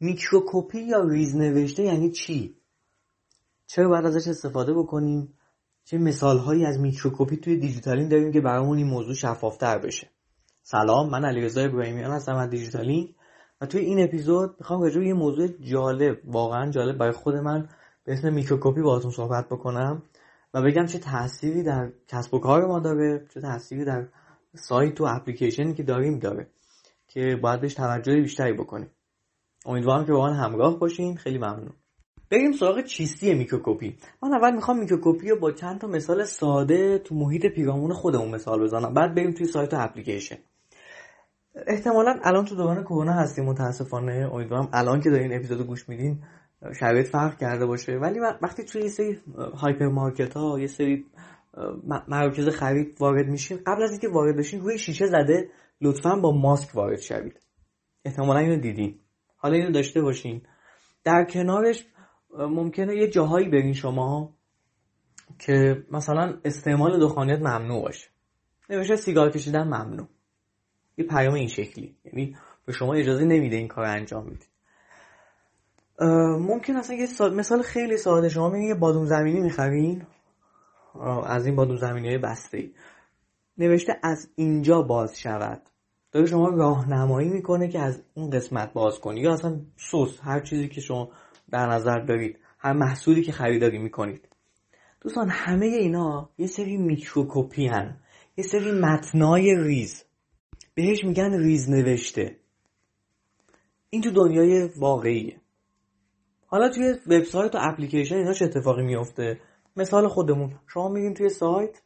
microcopy یا ریزنوشته یعنی چی؟ چرا باید ازش استفاده بکنیم؟ چه مثال هایی از microcopy توی دیجیتالین داریم که برامون این موضوع شفافتر بشه؟ سلام من علیرضا ابراهیمیان هستم از دیجیتالین و توی این اپیزود می‌خوام راجع یه موضوع جالب واقعا جالب برای خود من به اسم microcopy باهاتون صحبت بکنم و بگم چه تأثیری در کسب و کار ما داره چه تأثیری در سایت و اپلیکیشنی که داریم داره که باید بهش توجه بیشتری بکنیم. امیدوارم که با من همراه باشین. خیلی ممنون. بریم سراغ چیستی microcopy. من اول می‌خوام microcopy رو با چند تا مثال ساده تو محیط پیرامون خودمون مثال بزنم. بعد بریم توی سایت و اپلیکیشن. احتمالا الان تو دوران کرونا هستیم متاسفانه. امیدوارم الان که دارین اپیزود گوش میدین شرایط فرق کرده باشه. ولی وقتی توی یه سری هایپر مارکت ها یه سری مراکز خرید وارد میشین قبل از اینکه وارد بشین روی شیشه زده لطفا با ماسک وارد شوید. احتمالا اینو دیدین. حالا اینو داشته باشین. در کنارش ممکنه یه جاهایی برین شما که مثلا استعمال دخانیات ممنوع باشه. نوشته سیگار کشیدن ممنوع. یه پیام این شکلی. یعنی به شما اجازه نمیده این کار انجام بدید. ممکن اصلا یه مثال خیلی ساده شما میگین یه بادوم زمینی می‌خرین. از این بادوم زمینی بسته نوشته از اینجا باز شود. داره شما راهنمایی می‌کنه که از اون قسمت باز کنی. یا اصلا سس هر چیزی که شما در نظر دارید هر محصولی که خریداری می‌کنید. دوستان همه اینا یه سری microcopy هن. یه سری متنای ریز. بهش میگن ریز نوشته. این تو دنیای واقعیه. حالا توی وبسایت و اپلیکیشن اینا چه اتفاقی میفته مثال خودمون. شما میرین توی سایت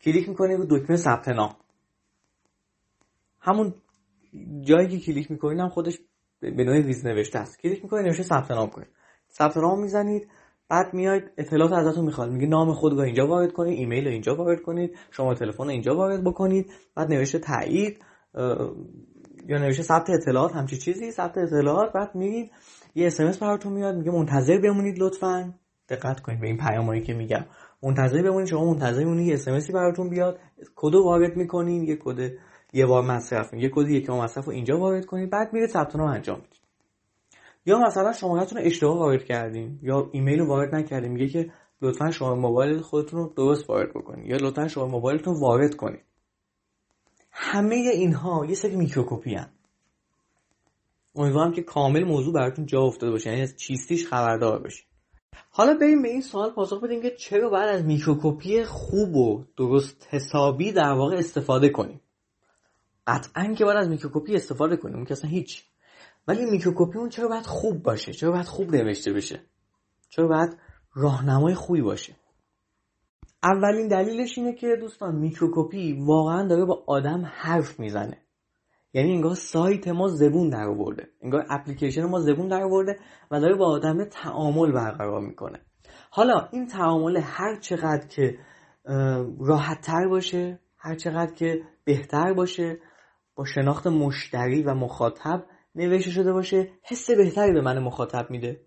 کلیک می‌کنید رو دکمه ثبت نام. همون جایی که کلیک می‌کنید هم خودش به نوعی ریز نوشته است. کلیک می‌کنید نوشته ثبت نام کنید ثبت نام می‌زنید بعد میاید اطلاعات ازتون می‌خواد. میگه نام خود رو اینجا وارد کنید ایمیل رو اینجا وارد کنید شماره تلفن اینجا وارد بکنید. بعد نوشته تایید یا نوشته ثبت اطلاعات همچی چیزی. ثبت اطلاعات بعد میرید یه اسمس براتون میاد میگه منتظر بمونید لطفا. دقت کنید به این پیامایی که میگم. منتظر بمونید شما منتظر بمونید یه اسمسی براتون بیاد. کد وارد می‌کنین یه کد یه بار مصرف یه کد یک بار مصرف رو اینجا وارد کنید بعد میرید ثبت نام انجام می‌دید یا مثلا شمارهتون رو اشتباه وارد کردین یا ایمیل رو وارد نکردین میگه که لطفا شماره موبایل خودتون رو درست وارد بکنید یا لطفا شماره موبایلتون وارد کنید همه اینها یه سری microcopy هن. امیدوارم که کامل موضوع براتون جا افتاده باشه یعنی از چیستیش خبردار باشین. حالا بریم به این سوال پاسخ بدیم که چرا باید از microcopy خوب و درست حسابی در واقع استفاده کنیم؟ قطعا که باید از microcopy استفاده کنیم که اصلا هیچ. ولی microcopy اون چرا باید خوب باشه؟ چرا باید خوب نوشته بشه؟ چرا باید راهنمای خوبی باشه؟ اولین دلیلش اینه که دوستان میکروکوپی واقعا داره با آدم حرف می‌زنه. یعنی انگار سایت ما زبون در آورده. انگار اپلیکیشن ما زبون در آورده و داره با آدم تعامل برقرار می‌کنه. حالا این تعامل هر چقدر که راحت تر باشه هر چقدر که بهتر باشه با شناخت مشتری و مخاطب نوشته شده باشه حس بهتری به من مخاطب میده.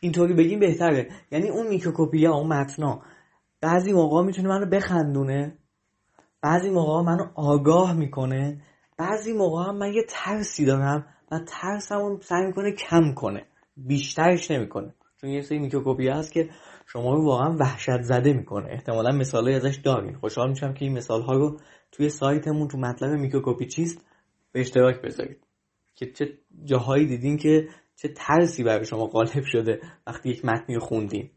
اینطوری بگیم بهتره. یعنی اون میکروکوپیا اون متنا بعضی موقع می‌تونه منو بخندونه بعضی موقع منو آگاه می‌کنه بعضی موقع هم من یه ترسی دارم و ترسمون سعی می‌کنه کم کنه. بیشترش نمی‌کنه. چون یه سری میکروکوپیا هست که شما رو واقعا وحشت زده می‌کنه. احتمالا مثالای ازش دارین. خوشحال میشم که این مثال ها رو توی سایتمون تو مطلب میکروکوپی چیست به اشتراک بذارید. که چه جاهایی دیدین که چه ترسی برای شما غالب شده وقتی یک متنی رو خوندین.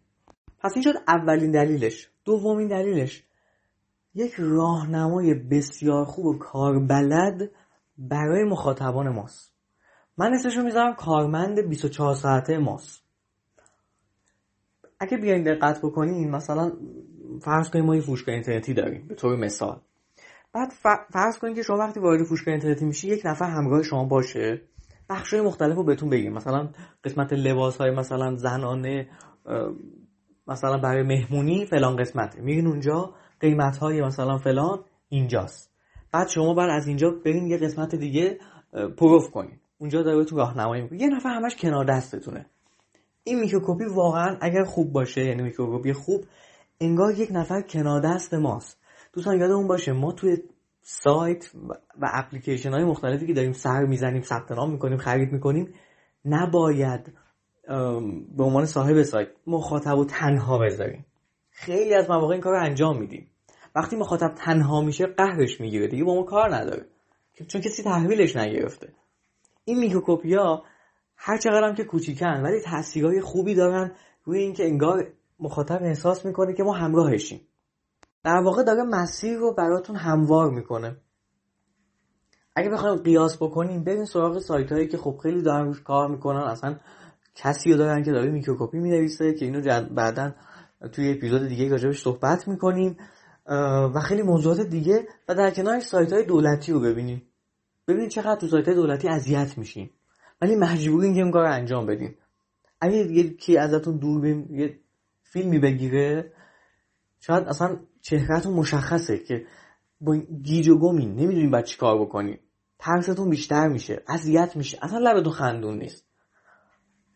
پس این شد اولین دلیلش. دومین دلیلش. یک راهنمای بسیار خوب و کاربلد برای مخاطبان ماست. من اسمشو می‌ذارم کارمند 24 ساعته ماست. اگه بیاین دقت بکنین مثلا فرض کنیم ما یه فروشگاه اینترنتی داریم به طور مثال. بعد فرض کنید که شما وقتی وارد فروشگاه اینترنتی میشی یک نفر همراه شما باشه. بخشای مختلف رو بهتون بگیم. مثلا قسمت لباس های مثلا زنانه مثلا برای مهمونی فلان قسمته. میرین اونجا قیمت های مثلا فلان اینجاست. بعد شما بعد از اینجا برین یه قسمت دیگه پرو کنین. اونجا داره بهتون راهنمایی می‌کنه. یه نفر همش کنار دستتونه. این microcopy واقعا اگر خوب باشه یعنی microcopy خوب انگار یک نفر کنار دست ماست. دوستان یادمون باشه ما توی سایت و اپلیکیشن های مختلفی که داریم سر می‌زنیم ثبت نام می‌کنیم خرید می‌کنیم نباید به عنوان صاحب سایت مخاطب و تنها بذاریم. خیلی از مواقع این کار رو انجام میدیم. وقتی مخاطب تنها میشه قهرش می‌گیره دیگه با ما کار نداره. چون کسی تحویلش نگرفته. این میکروکوپیا هر چقدر که کوچیکن ولی تاثیرهای خوبی دارن روی اینکه انگار مخاطب احساس می‌کنه که ما همراهشیم. در واقع داره مسیر رو براتون هموار می‌کنه. اگه بخوایم قیاس بکنیم بریم سراغ سایت هایی که خب خیلی دارن روش کار می‌کنن. اصلا کسی رو دارن که داره میکروکوپی می‌نویسه که اینو بعدا توی اپیزود دیگه راجبش صحبت می‌کنیم و خیلی موضوعات دیگه. و در کنارش سایت های دولتی رو ببینیم. ببینید چقدر تو سایت های دولتی اذیت میشین ولی مجبورین که این کار رو انجام بدین اگه یکی ازتون دوربین یه فیلمی بگیره شاید اصلا چهرهتون مشخصه که با گیج و گمین نمی‌دونین باید چی کار بکنین ترستون بیشتر میشه اذیت میشه اصلا لبتون خندون نیست.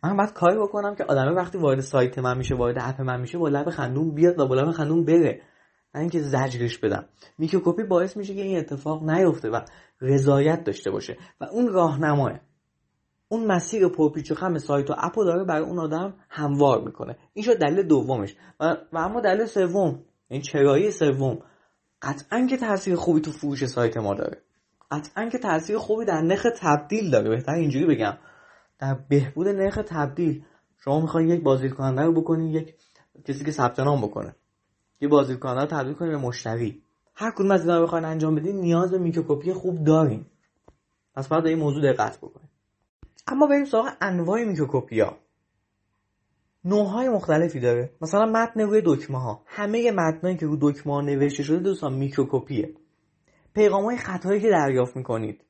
من باید کاری بکنم که آدمه وقتی وارد سایت من میشه وارد اپ من میشه با لب خندون بیاد و با لب خندون بره. نه اینکه زجرش بدم. microcopy باعث میشه که این اتفاق نیفته و رضایت داشته باشه. و اون راهنماه. اون مسیر پرپیچ و خم سایت و اپو داره برای اون آدم هموار می‌کنه. این شد دلیل دومش. و, و اما دلیل سوم این چرایی سوم. قطعا که تاثیر خوبی تو فروش سایت ما داره. قطعا که تاثیر خوبی در نرخ تبدیل داره. بهتر اینجوری بگم. در بهبود نرخ تبدیل شما می‌خواین یک بازدید کننده رو بکنین یک کسی که ثبت نام بکنه. یه بازدید کننده رو تبدیل کنین به مشتری. هر کدوم از اینا رو بخواین انجام بدین نیاز به میکروکوپی خوب دارین. پس باید این موضوع دقت بکنین. اما بریم سراغ انواع میکروکوپیا. نوعهای مختلفی داره. مثلا متن روی دکمه ها همه متنایی که روی دکمه ها نوشته شده دوستان میکروکوپیه. پیغام های خطایی که دریافت می‌کنید.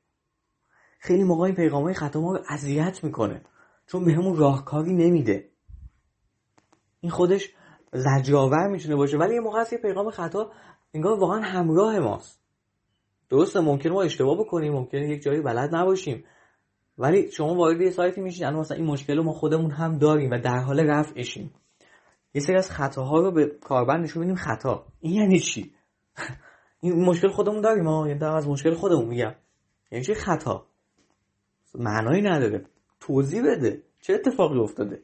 خیلی موقع این پیغام های خطا ما رو اذیت می‌کنه. چون بهمون راهکاری نمیده. این خودش زجرآور می‌تونه باشه. ولی یه موقع هست پیغام خطا انگار واقعا همراه ماست. درسته ممکن ما اشتباه بکنیم. ممکن یک جایی بلد نباشیم. ولی شما وارد یه سایتی میشین الان مثلا این مشکل رو ما خودمون هم داریم و در حال رفعشیم. یه سری از خطاها رو به کاربر نشون بدیم خطا. این یعنی چی؟ این مشکل خودمون داریم ما یعنی از مشکل خودمون میگم. یعنی چی خطا؟ معنایی نداره. توضیح بده. چه اتفاقی افتاده؟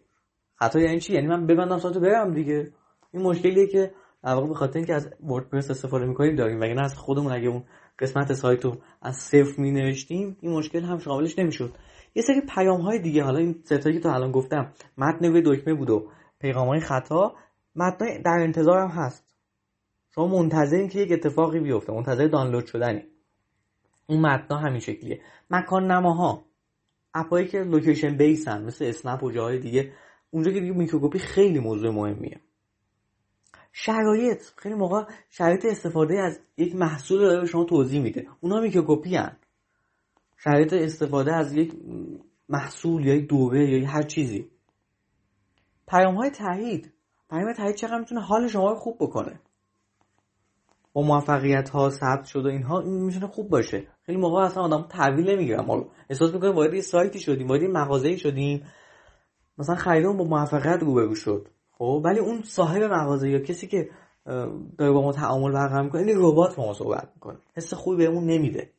خطا یعنی چی؟ یعنی من ببندم سایتو برم دیگه. این مشکلیه که در واقع به خاطر اینکه از وردپرس استفاده می‌کنیم داریم وگرنه از خودمون اگه اون قسمت سایت رو از صفر می نوشتیم این مشکل هم شاملش نمی‌شد. یه سری پیام های دیگه حالا این ستایی که تا الان گفتم متن روی دکمه بود و پیغام های خطا متن در انتظار هم هست. شما منتظرین که یک اتفاقی بیفته منتظر دانلود شدنی. اون متن همین شکلیه. مکان نماها اپایی که location base ن مثل اسنپ و جاهای دیگه اونجا که دیگه microcopy خیلی موضوع مهمیه. شرایط. خیلی موقع شرایط استفاده از یک محصول داره به شما توضیح میده. اونا microcopy هن. شرایط استفاده از یک محصول یا یک دوره یا هر چیزی. پیام های تایید. پیام تایید چقدر می‌تونه حال شما رو خوب بکنه. با موفقیت ها ثبت شده اینها این می‌تونه خوب باشه. خیلی موقع اصلا آدم تحویل نمی‌گیرن ما رو احساس می‌کنیم وارد یه سایتی شدیم وارد یه مغازه‌ای شدیم. مثلا خریدمون با موفقیت روبرو شد. خب ولی اون صاحب مغازه یا کسی که داره با ما تعامل برقرار می‌کنه این ربات با ما صحبت می‌کنه. حس خوبی بهمون نمیده.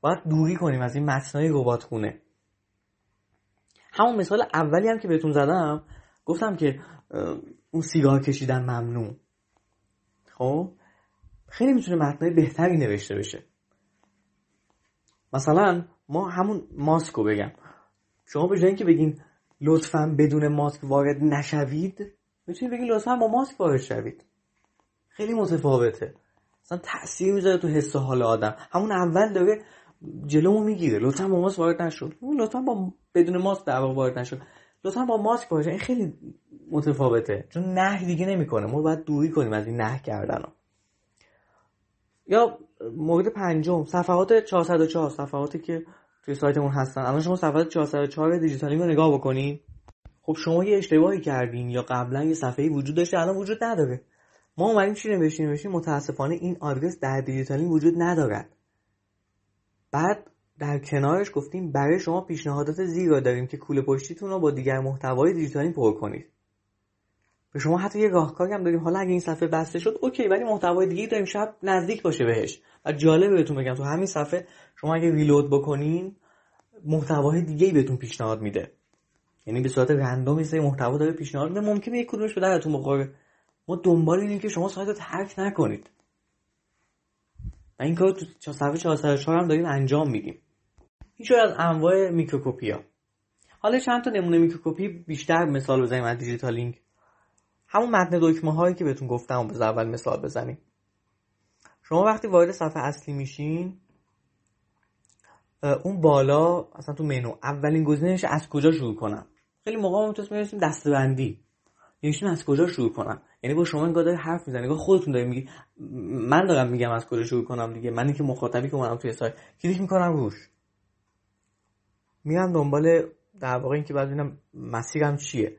باید دوری کنیم از این متنای ربات خونه. همون مثال اولی هم که بهتون زدم گفتم که اون سیگار کشیدن ممنوع. خب؟ خیلی می‌تونه متنای بهتری نوشته بشه. مثلا ما همون ماسک رو بگم. شما به جای اینکه بگین لطفا بدون ماسک وارد نشوید می‌تونید بگین لطفا با ماسک وارد شوید. خیلی متفاوته. مثلا تاثیر می‌ذاره تو حس حال آدم. همون اول داره جلومو می‌گیره. لطفا با ماسک وارد نشد لطفا با بدون ماسک در وارد نشد لطفا با ماسک وارد این خیلی متفاوته. چون نه دیگه نمی‌کنه. ما باید دوری کنیم از این نه کردن یا مورد پنجم صفحات 404 صفحاتی که توی سایتمون هستن. الان شما صفحات 404 دیجیتالی رو نگاه بکنین. خب شما یه اشتباهی کردین یا قبلا یه صفحه وجود داشته الان وجود نداره. ما اومدیم چی نوشتیم؟ نوشتیم متاسفانه این آدرس در دیجیتالی وجود ندارد. بعد در کنارش گفتیم برای شما پیشنهادات زیر را داریم که کوله پشتیتون رو با دیگر محتوای دیجیتالی پر کنید. به شما حتی یه راهکاری هم داریم حالا اگه این صفحه بسته شد اوکی ولی محتوای دیگه داریم. شب نزدیک باشه بهش. و جالبه بهتون بگم تو همین صفحه شما اگه ریلود بکنین محتوای دیگه بهتون پیشنهاد میده. یعنی به صورت رندوم یه محتوا داره پیشنهاد میده. ممکنه یک کدومش به درتون بخوره. ما دنبال اینیم که شما سایت رو ترک نکنید. و این کار تو صفحه 404 هم داریم انجام میدیم. این از انواع microcopy ا. حالا چند تا نمونه microcopy بیشتر مثال بزنیم از دیجیتالین. همون متن دکمه هایی که بهتون گفتم به اول مثال بزنیم. شما وقتی وارد صفحه اصلی میشین اون بالا اصلا تو منو اولین گزینهش از کجا شروع کنم؟ خیلی موقع ما می‌تونیم برسیم دسته‌بندی. یعنی از کجا شروع کنم؟ یعنی با شما انگار داری حرف می‌زنی انگار خودتون داری میگی من دارم میگم از کجا شروع کنم دیگه من که مخاطبی که اومدم توی سایت کلیک می‌کنم روش. میرم دنبال در واقع اینکه بعد ببینم مسیرم چیه.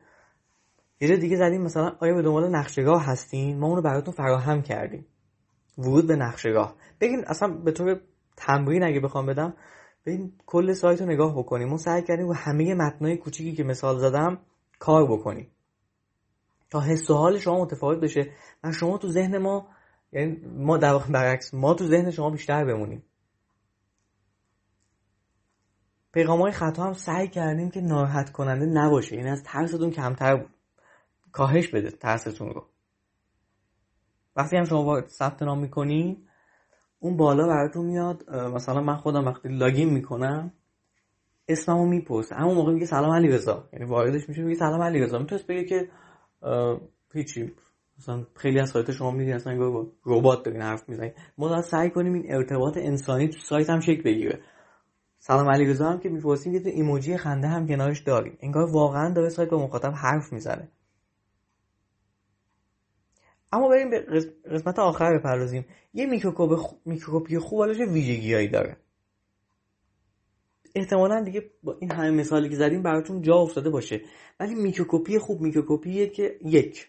یه دیگه زدیم مثلا آیا به دنبال نقشهگاه هستین؟ ما اونو براتون فراهم کردیم. ورود به نقشهگاه بگین اصلا به طور تمرین اگه بخوام بدم ببین کل سایت رو نگاه بکنیم. ما سعی کردیم و همه متنای کوچیکی که مثال زدم کار بکنیم. تا حس و حال شما متفاوت بشه. و شما تو ذهن ما یعنی ما در واقع برعکس ما تو ذهن شما بیشتر بمونیم. پیغام های خطا هم سعی کردیم که ناراحت کننده نباشه. یعنی از ترستون کمتر کاهش بده ترستون رو. وقتی هم شما ثبت نام می‌کنین اون بالا براتون میاد مثلا من خودم وقتی لاگین می‌کنم اسممو می‌پرسه. همون موقع میگه سلام علی رضا. یعنی واردش میشه میگه سلام علی رضا. می‌تونست بگه که هیچی. مثلا خیلی از سایت شما میدین اصلا با ربات دارین حرف می‌زنین. ما داریم سعی کنیم این ارتباط انسانی تو سایت هم شکل بگیره. سلام علی رضا هم که می‌پرسیم یه ایموجی خنده هم کنارش داریم. انگار واقعا داره سایت با مخاطب حرف می‌زنه. اما بریم به قسمت آخر بپردازیم. یه میکروکوپی خوب حالش ویژگیهایی داره؟ احتمالا دیگه با این همه مثالی که زدیم براتون جا افتاده باشه. ولی میکروکوپی خوب میکروکوپیه که یک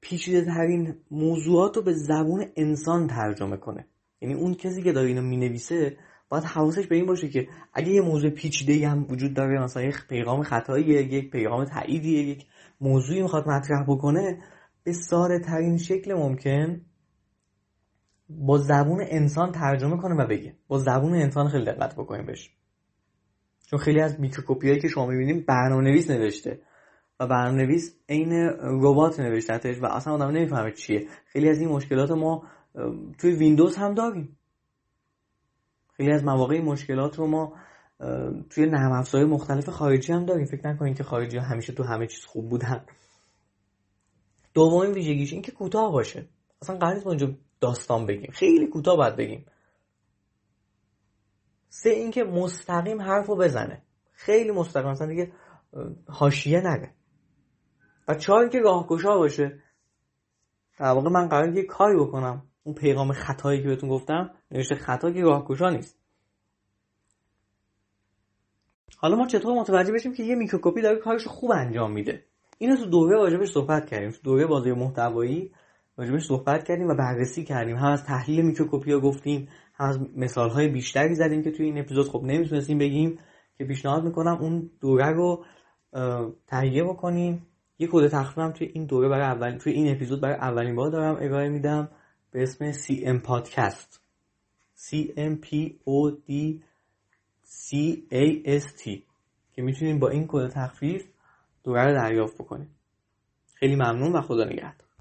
پیچیده ترین موضوعات رو به زبون انسان ترجمه کنه. یعنی اون کسی که داره اینو می‌نویسه باید حواسش به این باشه که اگه یه موضوع پیچیده هم وجود داره مثلا یک پیغام خطاییه یک پیغام تاییدیه یک موضوعی می‌خواد مطرح بکنه به ساده ترین شکل ممکن با زبون انسان ترجمه کنه و بگه. با زبون انسان خیلی دقت بکنیم بهش. چون خیلی از microcopy هایی که شما می‌بینیم برنامه نویس نوشته و برنامه نویس عین ربات نوشتتش و اصلا آدم نمی‌فهمه چیه. خیلی از این مشکلات ما توی ویندوز هم داریم. خیلی از مواقع مشکلات رو ما توی نرم افزارهای مختلف خارجی هم داریم. فکر نکنید که خارجی همیشه تو همه چیز خوب بودن. دومین ویژگیش این که کوتاه باشه. اصلا قرار نیست ما اینجا داستان بگیم. خیلی کوتاه باید بگیم. سه اینکه مستقیم حرف رو بزنه. خیلی مستقیم مثلا دیگه حاشیه نگه و چهار اینکه راهگشا باشه. در واقع من قرار یه کاری بکنم. اون پیغام خطایی که بهتون گفتم نوشته خطا که راهگشا نیست. حالا ما چطور متوجه بشیم که یه میکروکوپی داره کارش خوب انجام میده؟ اینو تو دوره راجبش صحبت کردیم. تو دوره بازی محتوایی راجبش صحبت کردیم و بررسی کردیم. هم از تحلیل میکروکوپیا گفتیم هم از مثال های بیشتری زدیم که توی این اپیزود. خب نمی‌تونستیم بگیم که پیشنهاد می‌کنم اون دوره رو تهیه بکنیم. یه کد تخفیف توی این دوره برای اول توی این اپیزود برای اولین بار دارم ارائه میدم. به اسم CM پادکست CMPOD CAST که می‌تونیم با این کد تخفیف دوره رو دریافت بکنیم خیلی ممنون و خدا نگهدار.